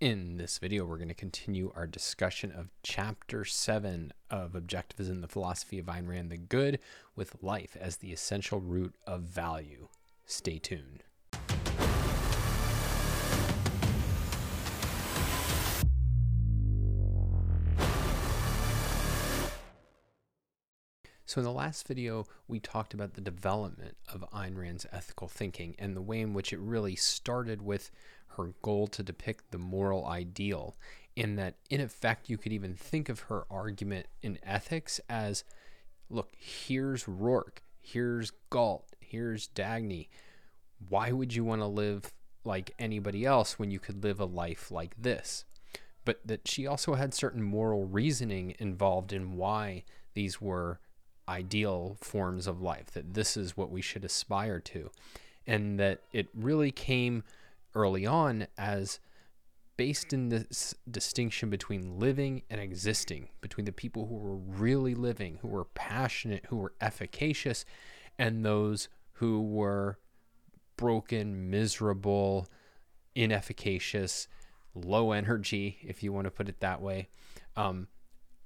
In this video, we're going to continue our discussion of Chapter 7 of Objectivism, the Philosophy of Ayn Rand the Good, with life as the essential root of value. Stay tuned. So, in the last video, we talked about the development of Ayn Rand's ethical thinking and the way in which it really started with her goal to depict the moral ideal. In that, in effect, you could even think of her argument in ethics as look, here's Roark, here's Galt, here's Dagny. Why would you want to live like anybody else when you could live a life like this? But that she also had certain moral reasoning involved in why these were ideal forms of life, that this is what we should aspire to. And that it really came early on as based in this distinction between living and existing, between the people who were really living, who were passionate, who were efficacious, and those who were broken, miserable, inefficacious, low energy, if you want to put it that way, um,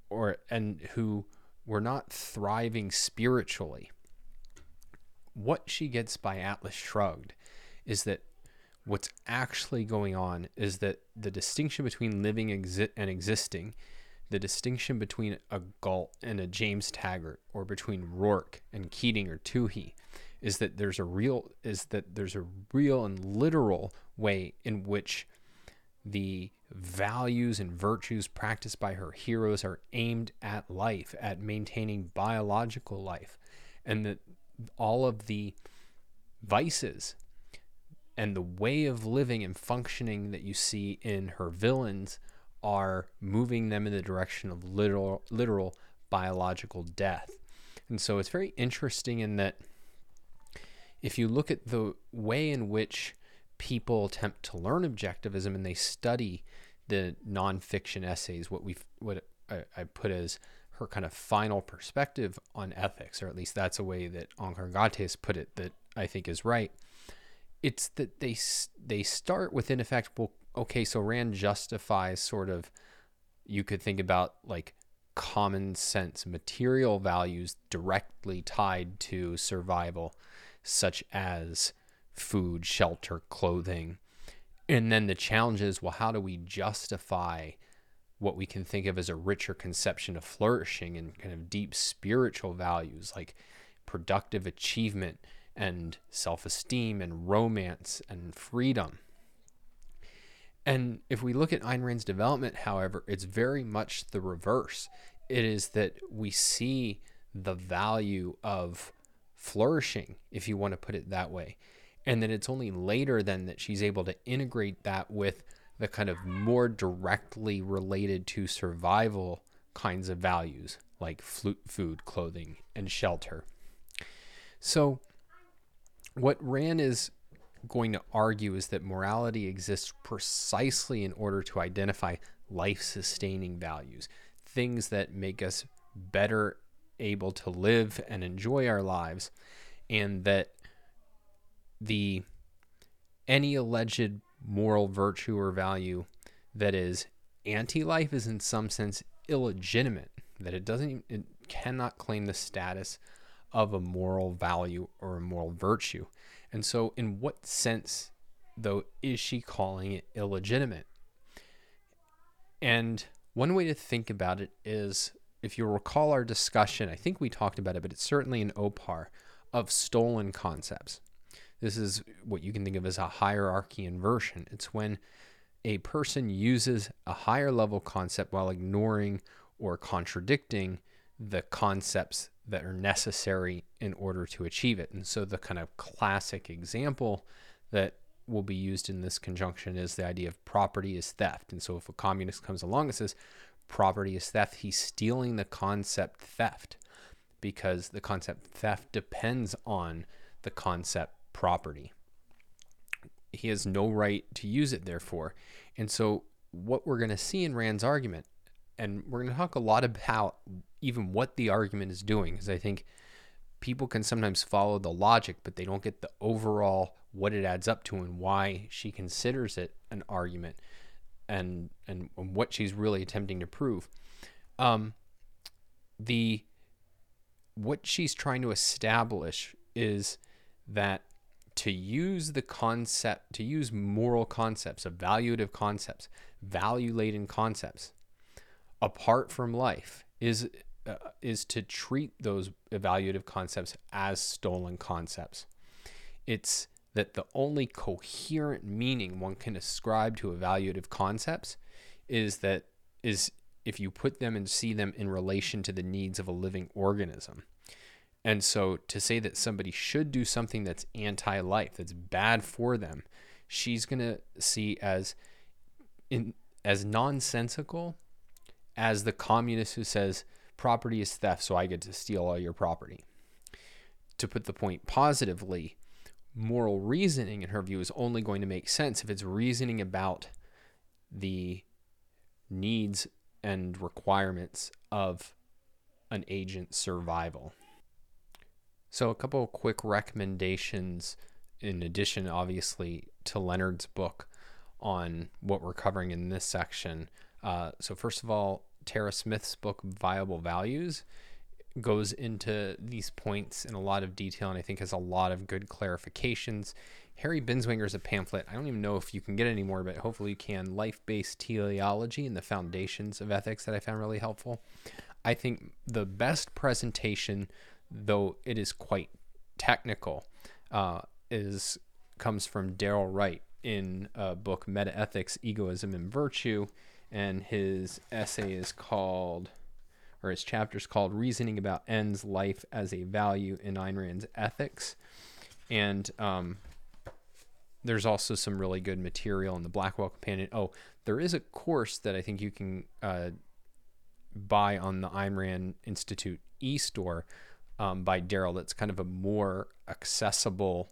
or and who we're not thriving spiritually. What she gets by Atlas Shrugged is that what's actually going on is that the distinction between living exi- and existing, the distinction between a Galt and a James Taggart, or between Roark and Keating or Toohey, is that there's a real is that there's a real and literal way in which the values and virtues practiced by her heroes are aimed at life, at maintaining biological life, and that all of the vices and the way of living and functioning that you see in her villains are moving them in the direction of literal, literal biological death. And so it's very interesting in that if you look at the way in which people attempt to learn objectivism and they study the nonfiction essays, what we what I, I, put as her kind of final perspective on ethics, or at least that's a way that Onkar Ghate put it that I think is right. It's that they they start with in effect, well, okay, so Rand justifies sort of, you could think about like common sense material values directly tied to survival, such as food, shelter, clothing. And then the challenge is well, how do we justify what we can think of as a richer conception of flourishing and kind of deep spiritual values like productive achievement and self esteem and romance and freedom? And if we look at Ayn Rand's development, however, it's very much the reverse. It is that we see the value of flourishing, if you want to put it that way and then it's only later then that she's able to integrate that with the kind of more directly related to survival kinds of values like food, clothing, and shelter. So, what Rand is going to argue is that morality exists precisely in order to identify life sustaining values, things that make us better able to live and enjoy our lives, and that the any alleged moral virtue or value that is anti-life is in some sense illegitimate that it doesn't it cannot claim the status of a moral value or a moral virtue. And so in what sense though is she calling it illegitimate? And one way to think about it is if you recall our discussion i think we talked about it but it's certainly an OPAR of stolen concepts. This is what you can think of as a hierarchy inversion. It's when a person uses a higher level concept while ignoring or contradicting the concepts that are necessary in order to achieve it. And so the kind of classic example that will be used in this conjunction is the idea of property is theft. And so if a communist comes along and says property is theft, he's stealing the concept theft because the concept theft depends on the concept property. He has no right to use it, therefore. And so, what we're going to see in Rand's argument, and we're going to talk a lot about even what the argument is doing, because I think people can sometimes follow the logic, but they don't get the overall what it adds up to and why she considers it an argument. and and what she's really attempting to prove. Um, the what she's trying to establish is that to use the concept, to use moral concepts, evaluative concepts, value laden concepts, apart from life, is uh, is to treat those evaluative concepts as stolen concepts. It's that the only coherent meaning one can ascribe to evaluative concepts is that is if you put them and see them in relation to the needs of a living organism. And so to say that somebody should do something that's anti life, that's bad for them, she's going to see as in as nonsensical as the communist who says property is theft so I get to steal all your property. To put the point positively, moral reasoning in her view is only going to make sense if it's reasoning about the needs and requirements of an agent's survival. So, a couple of quick recommendations, in addition, obviously, to Leonard's book on what we're covering in this section. Uh, so, first of all, Tara Smith's book, Viable Values, goes into these points in a lot of detail and I think has a lot of good clarifications. Harry Binswanger's a pamphlet. I don't even know if you can get anymore, but hopefully you can. Life based teleology and the foundations of ethics that I found really helpful. I think the best presentation though it is quite technical, uh, is comes from Darryl Wright in a book Metaethics, Egoism and Virtue, and his essay is called, or his chapter is called "Reasoning About Ends, Life as a Value in Ayn Rand's Ethics," and um, there's also some really good material in the Blackwell Companion. Oh, there is a course that I think you can uh, buy on the Ayn Rand Institute e-store um, by Darryl that's kind of a more accessible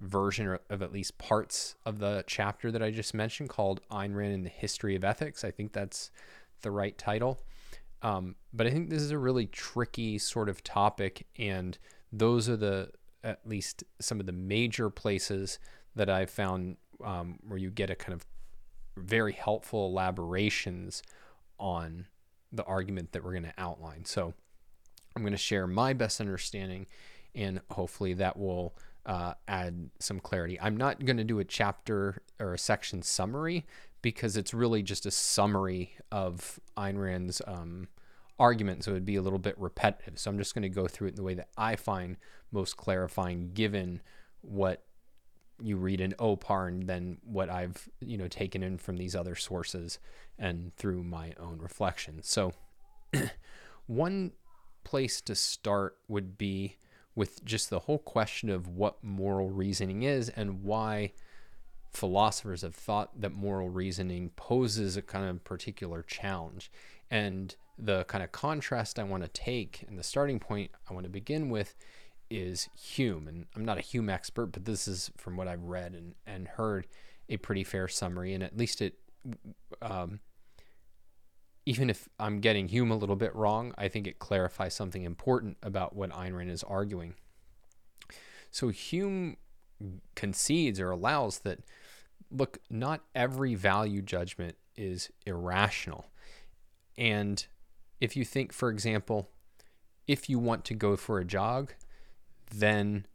version of at least parts of the chapter that I just mentioned called Ayn Rand and the History of Ethics. I think that's the right title. Um, but I think this is a really tricky sort of topic, and those are the at least some of the major places that I've found um, where you get a kind of very helpful elaborations on the argument that we're going to outline. So I'm going to share my best understanding, and hopefully that will uh, add some clarity. I'm not going to do a chapter or a section summary because it's really just a summary of Ayn Rand's um, argument, so it would be a little bit repetitive. So I'm just going to go through it in the way that I find most clarifying, given what you read in OPAR and then what I've you know taken in from these other sources and through my own reflection. So one place to start would be with just the whole question of what moral reasoning is and why philosophers have thought that moral reasoning poses a kind of particular challenge. And the kind of contrast I want to take and the starting point I want to begin with is Hume. And I'm not a Hume expert, but this is from what I've read and, and heard a pretty fair summary. And at least it um, even if I'm getting Hume a little bit wrong, I think it clarifies something important about what Ayn Rand is arguing. So Hume concedes or allows that, look, not every value judgment is irrational. And if you think, for example, if you want to go for a jog, then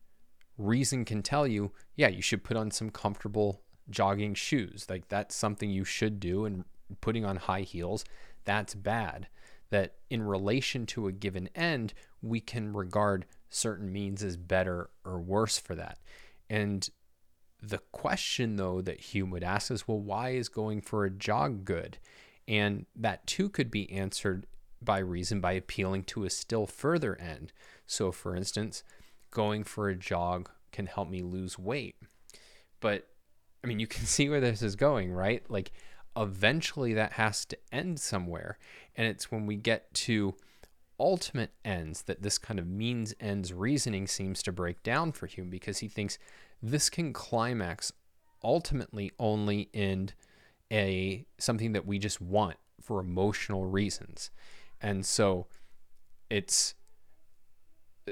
reason can tell you, yeah, you should put on some comfortable jogging shoes. Like that's something you should do. And putting on high heels that's bad. That in relation to a given end, we can regard certain means as better or worse for that. And the question, though, that Hume would ask is well, why is going for a jog good? And that too could be answered by reason by appealing to a still further end. So, for instance, going for a jog can help me lose weight. But I mean, you can see where this is going, right? Like, eventually that has to end somewhere. And it's when we get to ultimate ends that this kind of means ends reasoning seems to break down for Hume because he thinks this can climax ultimately only in a something that we just want for emotional reasons. And so it's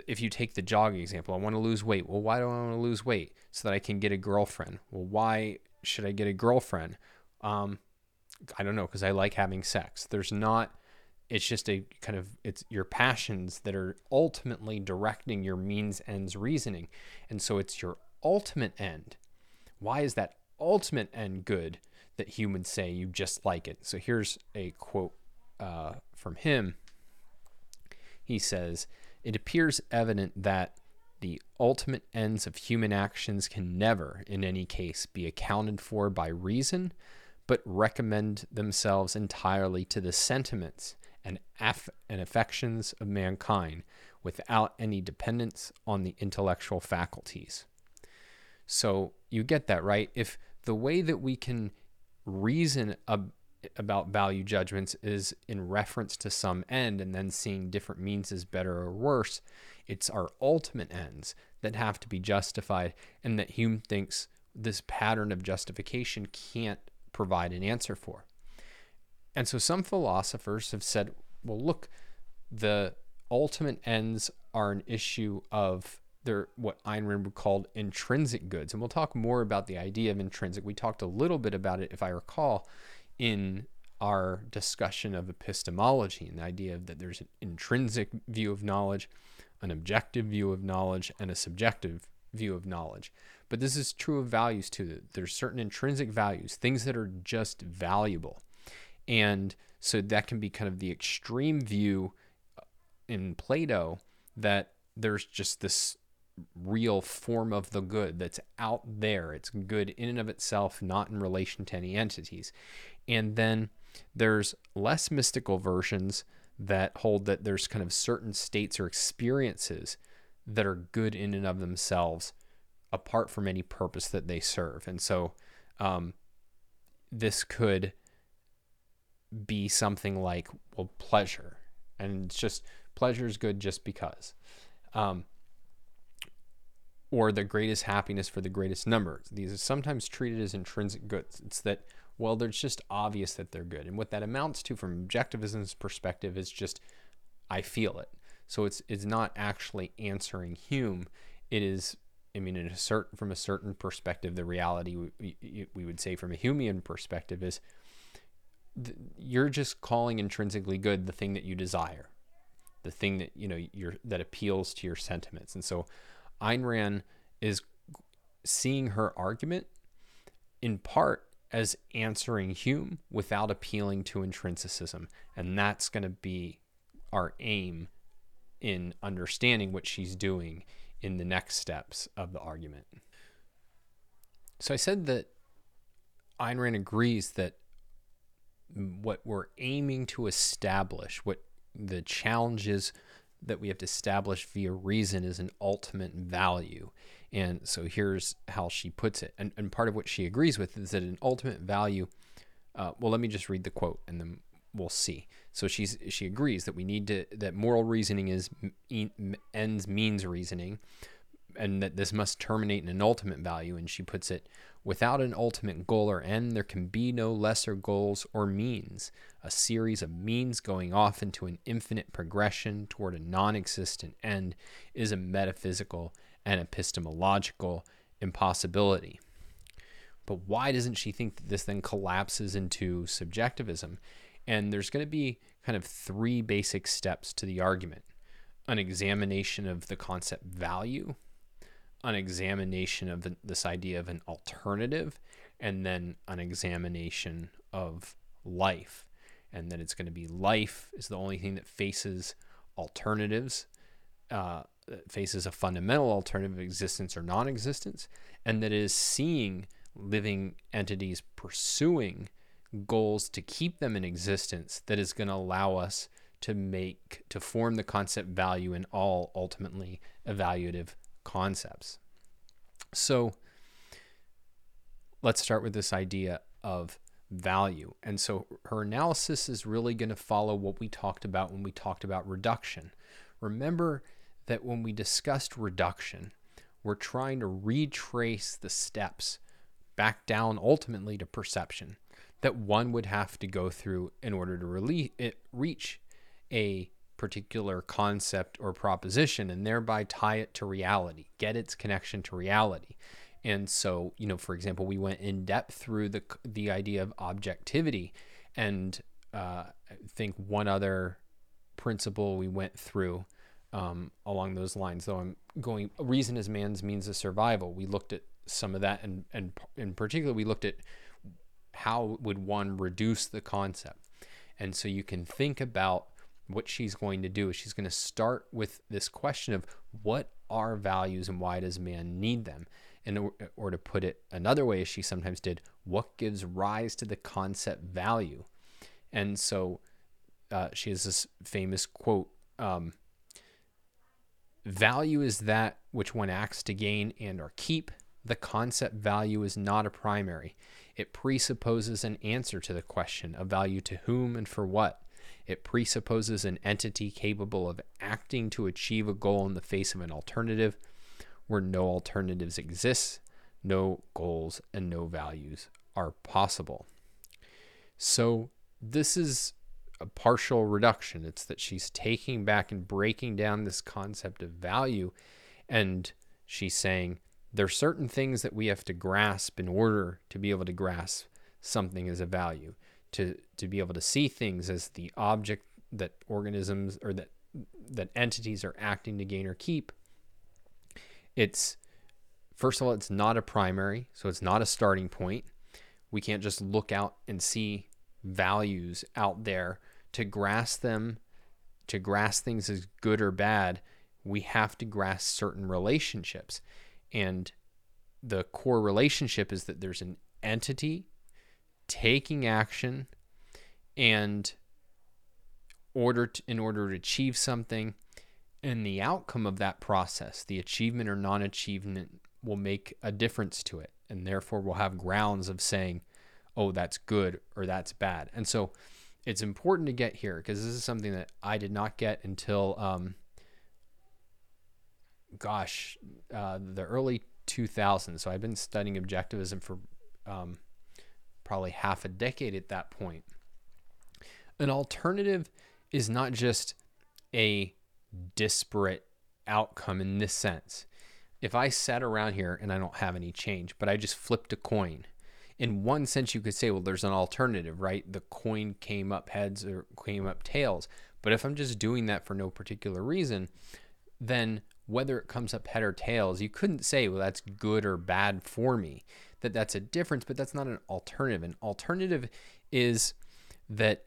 if you take the jogging example, I want to lose weight. Well, why do I want to lose weight? So that I can get a girlfriend. Well, why should I get a girlfriend? Um, I don't know, because I like having sex. There's not, it's just a kind of, it's your passions that are ultimately directing your means ends reasoning. And so it's your ultimate end. Why is that ultimate end good that humans say you just like it? So here's a quote uh, from him. He says, It appears evident that the ultimate ends of human actions can never, in any case, be accounted for by reason, but recommend themselves entirely to the sentiments and, aff- and affections of mankind without any dependence on the intellectual faculties. So you get that, right? If the way that we can reason ab- about value judgments is in reference to some end and then seeing different means as better or worse, it's our ultimate ends that have to be justified, and that Hume thinks this pattern of justification can't provide an answer for. And so some philosophers have said, well, look, the ultimate ends are an issue of their what Ayn Rand would call intrinsic goods. And we'll talk more about the idea of intrinsic. We talked a little bit about it, if I recall, in our discussion of epistemology and the idea of that there's an intrinsic view of knowledge an objective view of knowledge and a subjective view of knowledge. But this is true of values too. There's certain intrinsic values, things that are just valuable. And so that can be kind of the extreme view uh, in Plato that there's just this real form of the good that's out there. It's good in and of itself, not in relation to any entities. And then there's less mystical versions that hold that there's kind of certain states or experiences that are good in and of themselves apart from any purpose that they serve. And so um, this could be something like, well, pleasure. And it's just pleasure is good just because. Um, or the greatest happiness for the greatest number. These are sometimes treated as intrinsic goods. It's that well, there's just obvious that they're good. And what that amounts to from objectivism's perspective is just, I feel it. So it's it's not actually answering Hume. It is, I mean, in a certain from a certain perspective, the reality we, we would say from a Humean perspective is, th- you're just calling intrinsically good the thing that you desire, the thing that you know that appeals to your sentiments. And so, Ayn Rand is seeing her argument in part as answering Hume without appealing to intrinsicism. And that's going to be our aim in understanding what she's doing in the next steps of the argument. So I said that Ayn Rand agrees that what we're aiming to establish, what the challenges that we have to establish via reason is an ultimate value. And so here's how she puts it. And, and part of what she agrees with is that an ultimate value, uh, well, let me just read the quote and then we'll see. So she's she agrees that we need to that moral reasoning is ends means reasoning, and that this must terminate in an ultimate value. And she puts it without an ultimate goal or end, there can be no lesser goals or means. A series of means going off into an infinite progression toward a non-existent end is a metaphysical and epistemological impossibility. But why doesn't she think that this then collapses into subjectivism? And there's going to be kind of three basic steps to the argument an examination of the concept value, an examination of the, this idea of an alternative, and then an examination of life. And then it's going to be life is the only thing that faces alternatives. Uh, faces a fundamental alternative existence or non existence, and that is seeing living entities pursuing goals to keep them in existence that is going to allow us to make to form the concept value in all ultimately evaluative concepts. So let's start with this idea of value. And so her analysis is really going to follow what we talked about when we talked about reduction. Remember that when we discussed reduction, we're trying to retrace the steps back down ultimately to perception that one would have to go through in order to release, it, reach a particular concept or proposition and thereby tie it to reality, get its connection to reality. And so, you know, for example, we went in depth through the the idea of objectivity, and uh, I think one other principle we went through um, along those lines. Though I'm going, reason is man's means of survival. We looked at some of that, and and in particular, we looked at how would one reduce the concept. And so you can think about what she's going to do is she's going to start with this question of what are values and why does man need them and or, to put it another way as she sometimes did what gives rise to the concept value and so uh, she has this famous quote um, value is that which one acts to gain and or keep the concept value is not a primary it presupposes an answer to the question of value to whom and for what it presupposes an entity capable of acting to achieve a goal in the face of an alternative where no alternatives exist, no goals, and no values are possible. So, this is a partial reduction. It's that she's taking back and breaking down this concept of value. And she's saying there are certain things that we have to grasp in order to be able to grasp something as a value to to be able to see things as the object that organisms or that that entities are acting to gain or keep. It's first of all it's not a primary so it's not a starting point. We can't just look out and see values out there. To grasp them to grasp things as good or bad we have to grasp certain relationships and the core relationship is that there's an entity taking action and order to, in order to achieve something and the outcome of that process the achievement or non-achievement will make a difference to it and therefore we'll have grounds of saying oh that's good or that's bad. And so it's important to get here because this is something that i did not get until um, gosh uh, the early 2000s so i've been studying objectivism for um, probably half a decade at that point. An alternative is not just a disparate outcome in this sense. If I sat around here and I don't have any change, but I just flipped a coin, in one sense you could say, well, there's an alternative, right? The coin came up heads or came up tails. But if I'm just doing that for no particular reason, then whether it comes up head or tails, you couldn't say, well, that's good or bad for me that that's a difference, but that's not an alternative. An alternative is that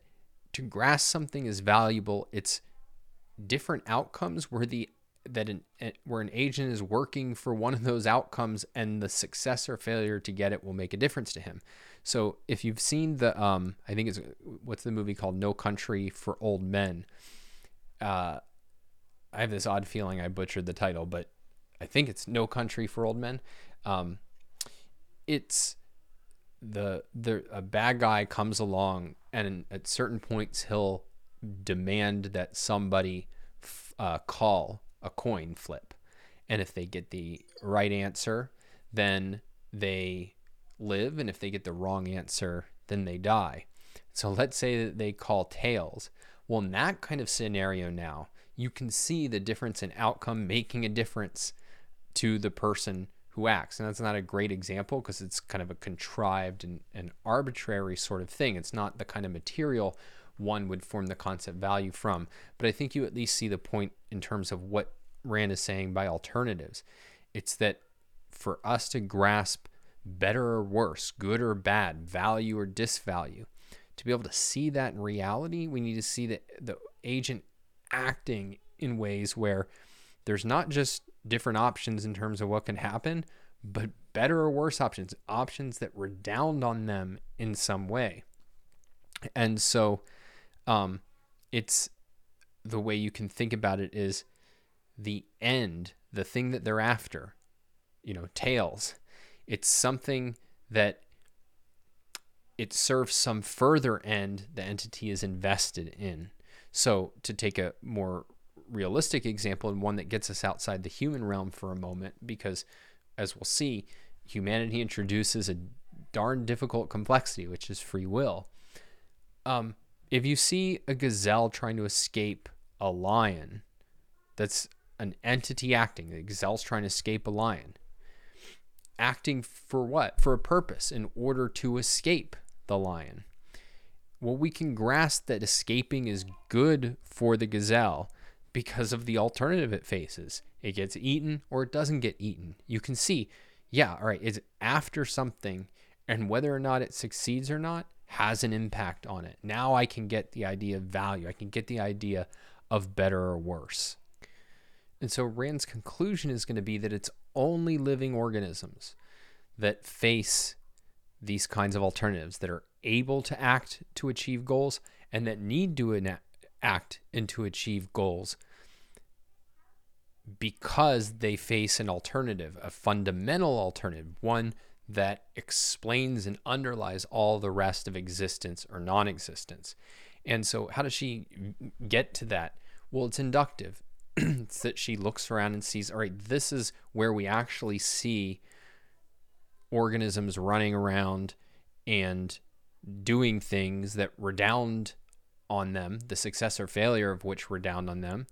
to grasp something is valuable. It's different outcomes where the that an where an agent is working for one of those outcomes and the success or failure to get it will make a difference to him. So if you've seen the um I think it's what's the movie called No Country for Old Men. Uh I have this odd feeling I butchered the title, but I think it's No Country for Old Men. Um, it's the the a bad guy comes along and at certain points he'll demand that somebody f- uh, call a coin flip. And if they get the right answer then they live. And if they get the wrong answer then they die. So let's say that they call tails. Well in that kind of scenario now you can see the difference in outcome making a difference to the person who acts. And that's not a great example because it's kind of a contrived and, and arbitrary sort of thing. It's not the kind of material one would form the concept value from. But I think you at least see the point in terms of what Rand is saying by alternatives. It's that for us to grasp better or worse, good or bad, value or disvalue, to be able to see that in reality, we need to see the, the agent acting in ways where there's not just different options in terms of what can happen, but better or worse options, options that redound on them in some way. And so um, it's the way you can think about it is the end, the thing that they're after, you know, tails. It's something that it serves some further end the entity is invested in. So to take a more realistic example and one that gets us outside the human realm for a moment because as we'll see humanity introduces a darn difficult complexity which is free will um, if you see a gazelle trying to escape a lion that's an entity acting the gazelle's trying to escape a lion acting for what? For a purpose, in order to escape the lion. Well, we can grasp that escaping is good for the gazelle because of the alternative it faces. It gets eaten or it doesn't get eaten. You can see, yeah, all right, it's after something, and whether or not it succeeds or not has an impact on it. Now I can get the idea of value. I can get the idea of better or worse. And so Rand's conclusion is going to be that it's only living organisms that face these kinds of alternatives that are able to act to achieve goals and that need to act and to achieve goals because they face an alternative, a fundamental alternative, one that explains and underlies all the rest of existence or non existence. And so, how does she get to that? Well, it's inductive. it's that she looks around and sees, all right, this is where we actually see organisms running around and doing things that redound on them, the success or failure of which redound on them.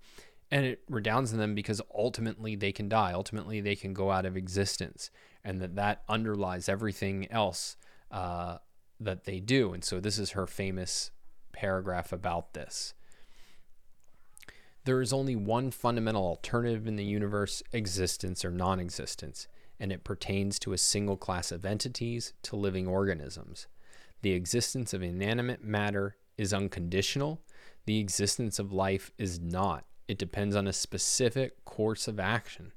And it redounds on them because ultimately they can die. Ultimately, they can go out of existence. And that that underlies everything else uh, that they do. And so this is her famous paragraph about this. There is only one fundamental alternative in the universe existence or non existence, and it pertains to a single class of entities, to living organisms. The existence of inanimate matter is unconditional, the existence of life is not. It depends on a specific course of action.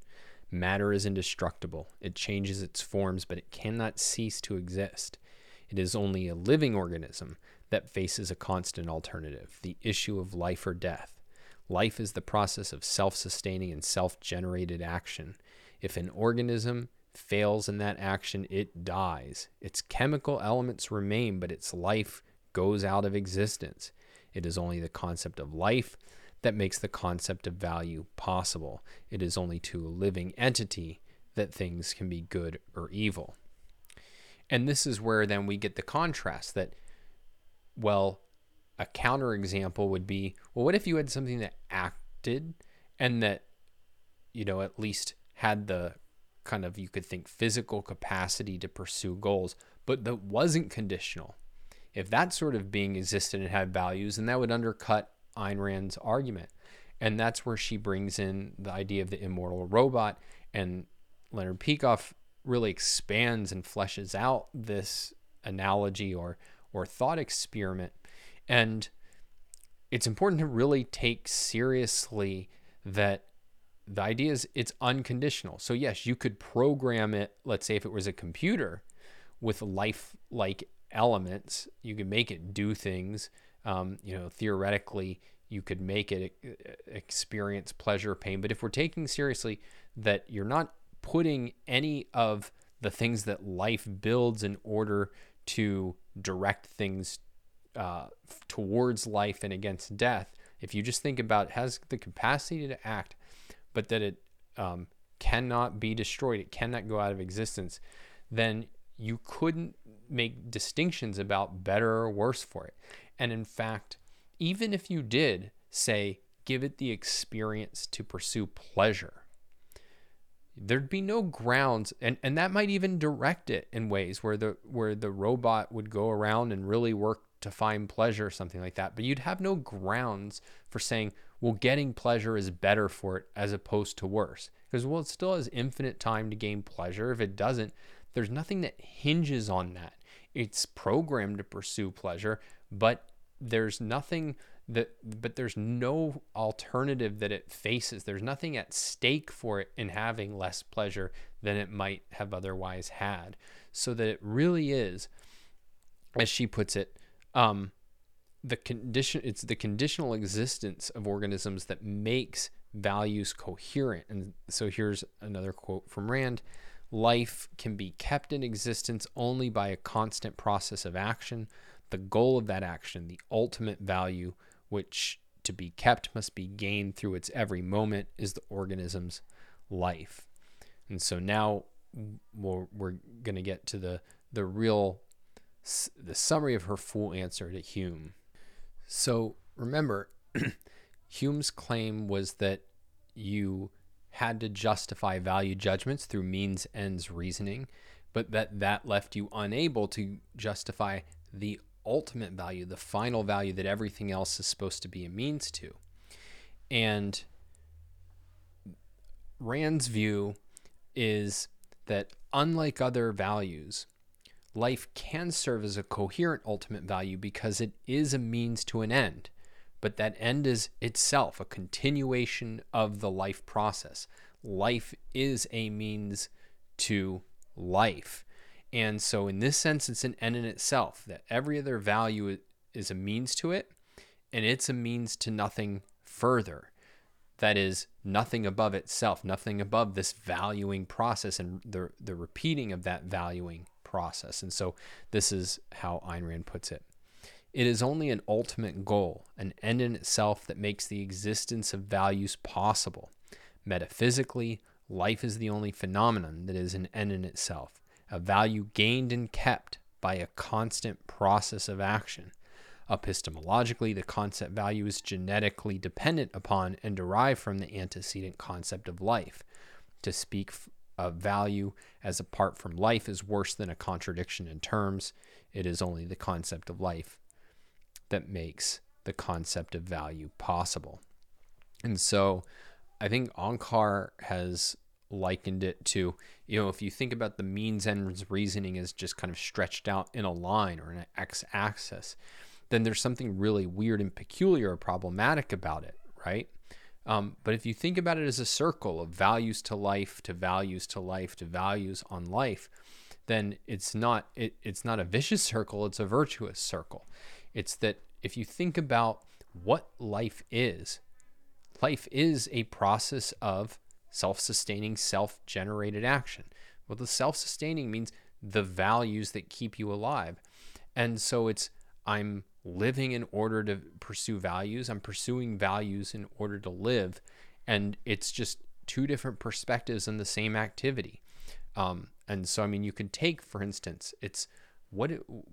Matter is indestructible. It changes its forms, but it cannot cease to exist. It is only a living organism that faces a constant alternative the issue of life or death. Life is the process of self sustaining and self generated action. If an organism fails in that action, it dies. Its chemical elements remain, but its life goes out of existence. It is only the concept of life that makes the concept of value possible. It is only to a living entity that things can be good or evil. And this is where then we get the contrast that, well, a counterexample would be well, what if you had something that acted and that, you know, at least had the kind of, you could think, physical capacity to pursue goals, but that wasn't conditional? If that sort of being existed and had values, then that would undercut Ayn Rand's argument. And that's where she brings in the idea of the immortal robot. And Leonard Peikoff really expands and fleshes out this analogy or, or thought experiment and it's important to really take seriously that the idea is it's unconditional. So, yes, you could program it, let's say if it was a computer with life like elements, you could make it do things. Um, you know, theoretically, you could make it experience pleasure, pain. But if we're taking seriously that you're not putting any of the things that life builds in order to direct things uh, towards life and against death, if you just think about has the capacity to act, but that it um, cannot be destroyed, it cannot go out of existence, then you couldn't make distinctions about better or worse for it. And in fact, even if you did say, give it the experience to pursue pleasure, there'd be no grounds and, and that might even direct it in ways where the where the robot would go around and really work to find pleasure or something like that. But you'd have no grounds for saying, well, getting pleasure is better for it as opposed to worse. Because, well, it still has infinite time to gain pleasure. If it doesn't, there's nothing that hinges on that. It's programmed to pursue pleasure, but there's nothing that, but there's no alternative that it faces. There's nothing at stake for it in having less pleasure than it might have otherwise had. So that it really is, as she puts it, um, the condition it's the conditional existence of organisms that makes values coherent. And so here's another quote from Rand. Life can be kept in existence only by a constant process of action. The goal of that action, the ultimate value, which to be kept must be gained through its every moment, is the organism's life. And so now we're, we're going to get to the, the real the summary of her full answer to Hume. So remember, Hume's claim was that you had to justify value judgments through means ends reasoning, but that that left you unable to justify the ultimate value, the final value that everything else is supposed to be a means to. And Rand's view is that unlike other values, life can serve as a coherent ultimate value because it is a means to an end, but that end is itself a continuation of the life process. Life is a means to life. And so, in this sense, it's an end in itself, that every other value is a means to it, and it's a means to nothing further. That is, nothing above itself, nothing above this valuing process and the, the repeating of that valuing process. And so, this is how Ayn Rand puts it. It is only an ultimate goal, an end in itself that makes the existence of values possible. Metaphysically, life is the only phenomenon that is an end in itself a value gained and kept by a constant process of action. Epistemologically, the concept value is genetically dependent upon and derived from the antecedent concept of life. To speak of value as apart from life is worse than a contradiction in terms. It is only the concept of life that makes the concept of value possible. And so I think Onkar has likened it to, you know, if you think about the means ends reasoning as just kind of stretched out in a line or an x axis, then there's something really weird and peculiar or problematic about it, right? Um, but if you think about it as a circle of values to life to values to life to values on life, then it's not it, it's not a vicious circle, it's a virtuous circle. It's that if you think about what life is, life is a process of self sustaining, self generated action. Well, the self sustaining means the values that keep you alive. And so it's, I'm living in order to pursue values, I'm pursuing values in order to live. And it's just two different perspectives on the same activity. Um, and so, I mean, you can take, for instance, it's what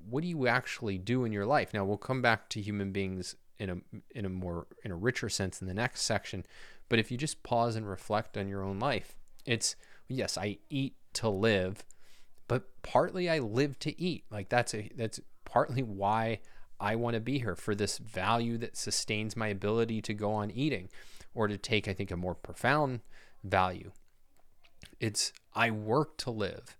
what do you actually do in your life? Now, we'll come back to human beings in a in a more in a richer sense in the next section, but if you just pause and reflect on your own life, it's yes, I eat to live, but partly I live to eat. Like that's a that's partly why I want to be here for this value that sustains my ability to go on eating or to take I think a more profound value. It's I work to live.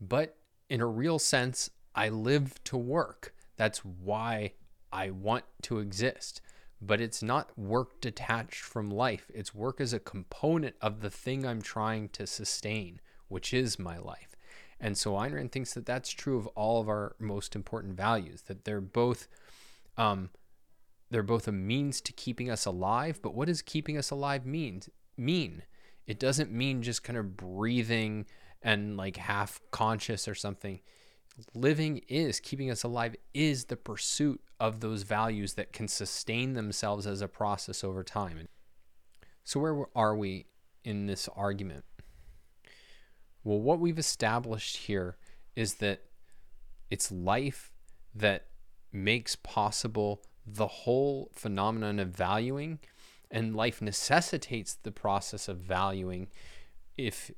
But in a real sense, I live to work. That's why I want to exist but it's not work detached from life. It's work as a component of the thing I'm trying to sustain, which is my life. And so Ayn Rand thinks that that's true of all of our most important values, that they're both, um, they're both a means to keeping us alive. But what does keeping us alive mean? Mean it doesn't mean just kind of breathing and like half conscious or something living is keeping us alive is the pursuit of those values that can sustain themselves as a process over time. So, where are we in this argument? Well, what we've established here is that it's life that makes possible the whole phenomenon of valuing, and life necessitates the process of valuing if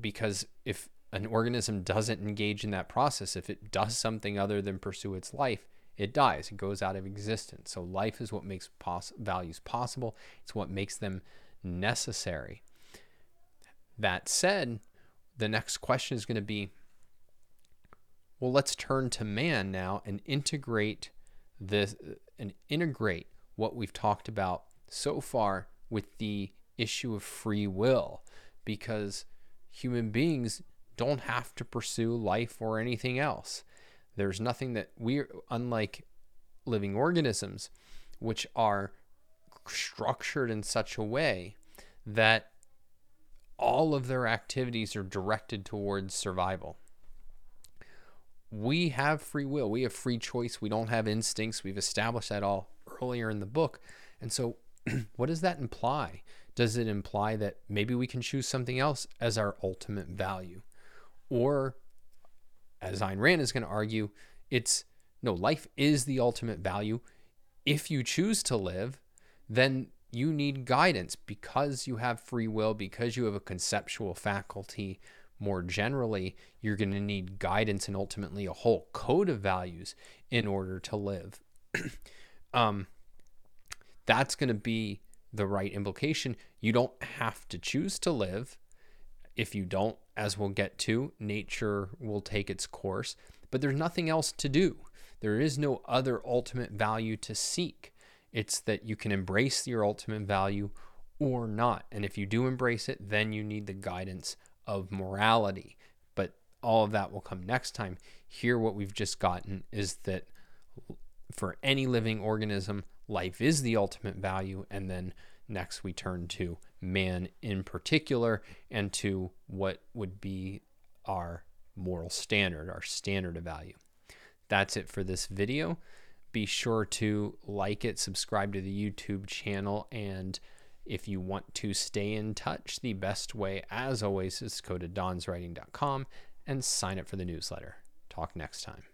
because if an organism doesn't engage in that process, if it does something other than pursue its life, it dies. It goes out of existence. So life is what makes values possible. It's what makes them necessary. That said, the next question is going to be well, let's turn to man now and integrate this and integrate what we've talked about so far with the issue of free will because human beings don't have to pursue life or anything else. There's nothing that we, unlike living organisms, which are structured in such a way that all of their activities are directed towards survival. We have free will, we have free choice, we don't have instincts. We've established that all earlier in the book. And so, what does that imply? Does it imply that maybe we can choose something else as our ultimate value? Or, as Ayn Rand is going to argue, it's no, life is the ultimate value. If you choose to live, then you need guidance because you have free will, because you have a conceptual faculty. More generally, you're going to need guidance and ultimately a whole code of values in order to live. um, that's going to be the right implication. You don't have to choose to live. If you don't, as we'll get to, nature will take its course, but there's nothing else to do. There is no other ultimate value to seek. It's that you can embrace your ultimate value or not. And if you do embrace it, then you need the guidance of morality. But all of that will come next time. Here, what we've just gotten is that for any living organism, life is the ultimate value. And then next, we turn to man in particular and to what would be our moral standard, our standard of value. That's it for this video. Be sure to like it, subscribe to the YouTube channel, and if you want to stay in touch, the best way, as always, is go to donswriting.com and sign up for the newsletter. Talk next time.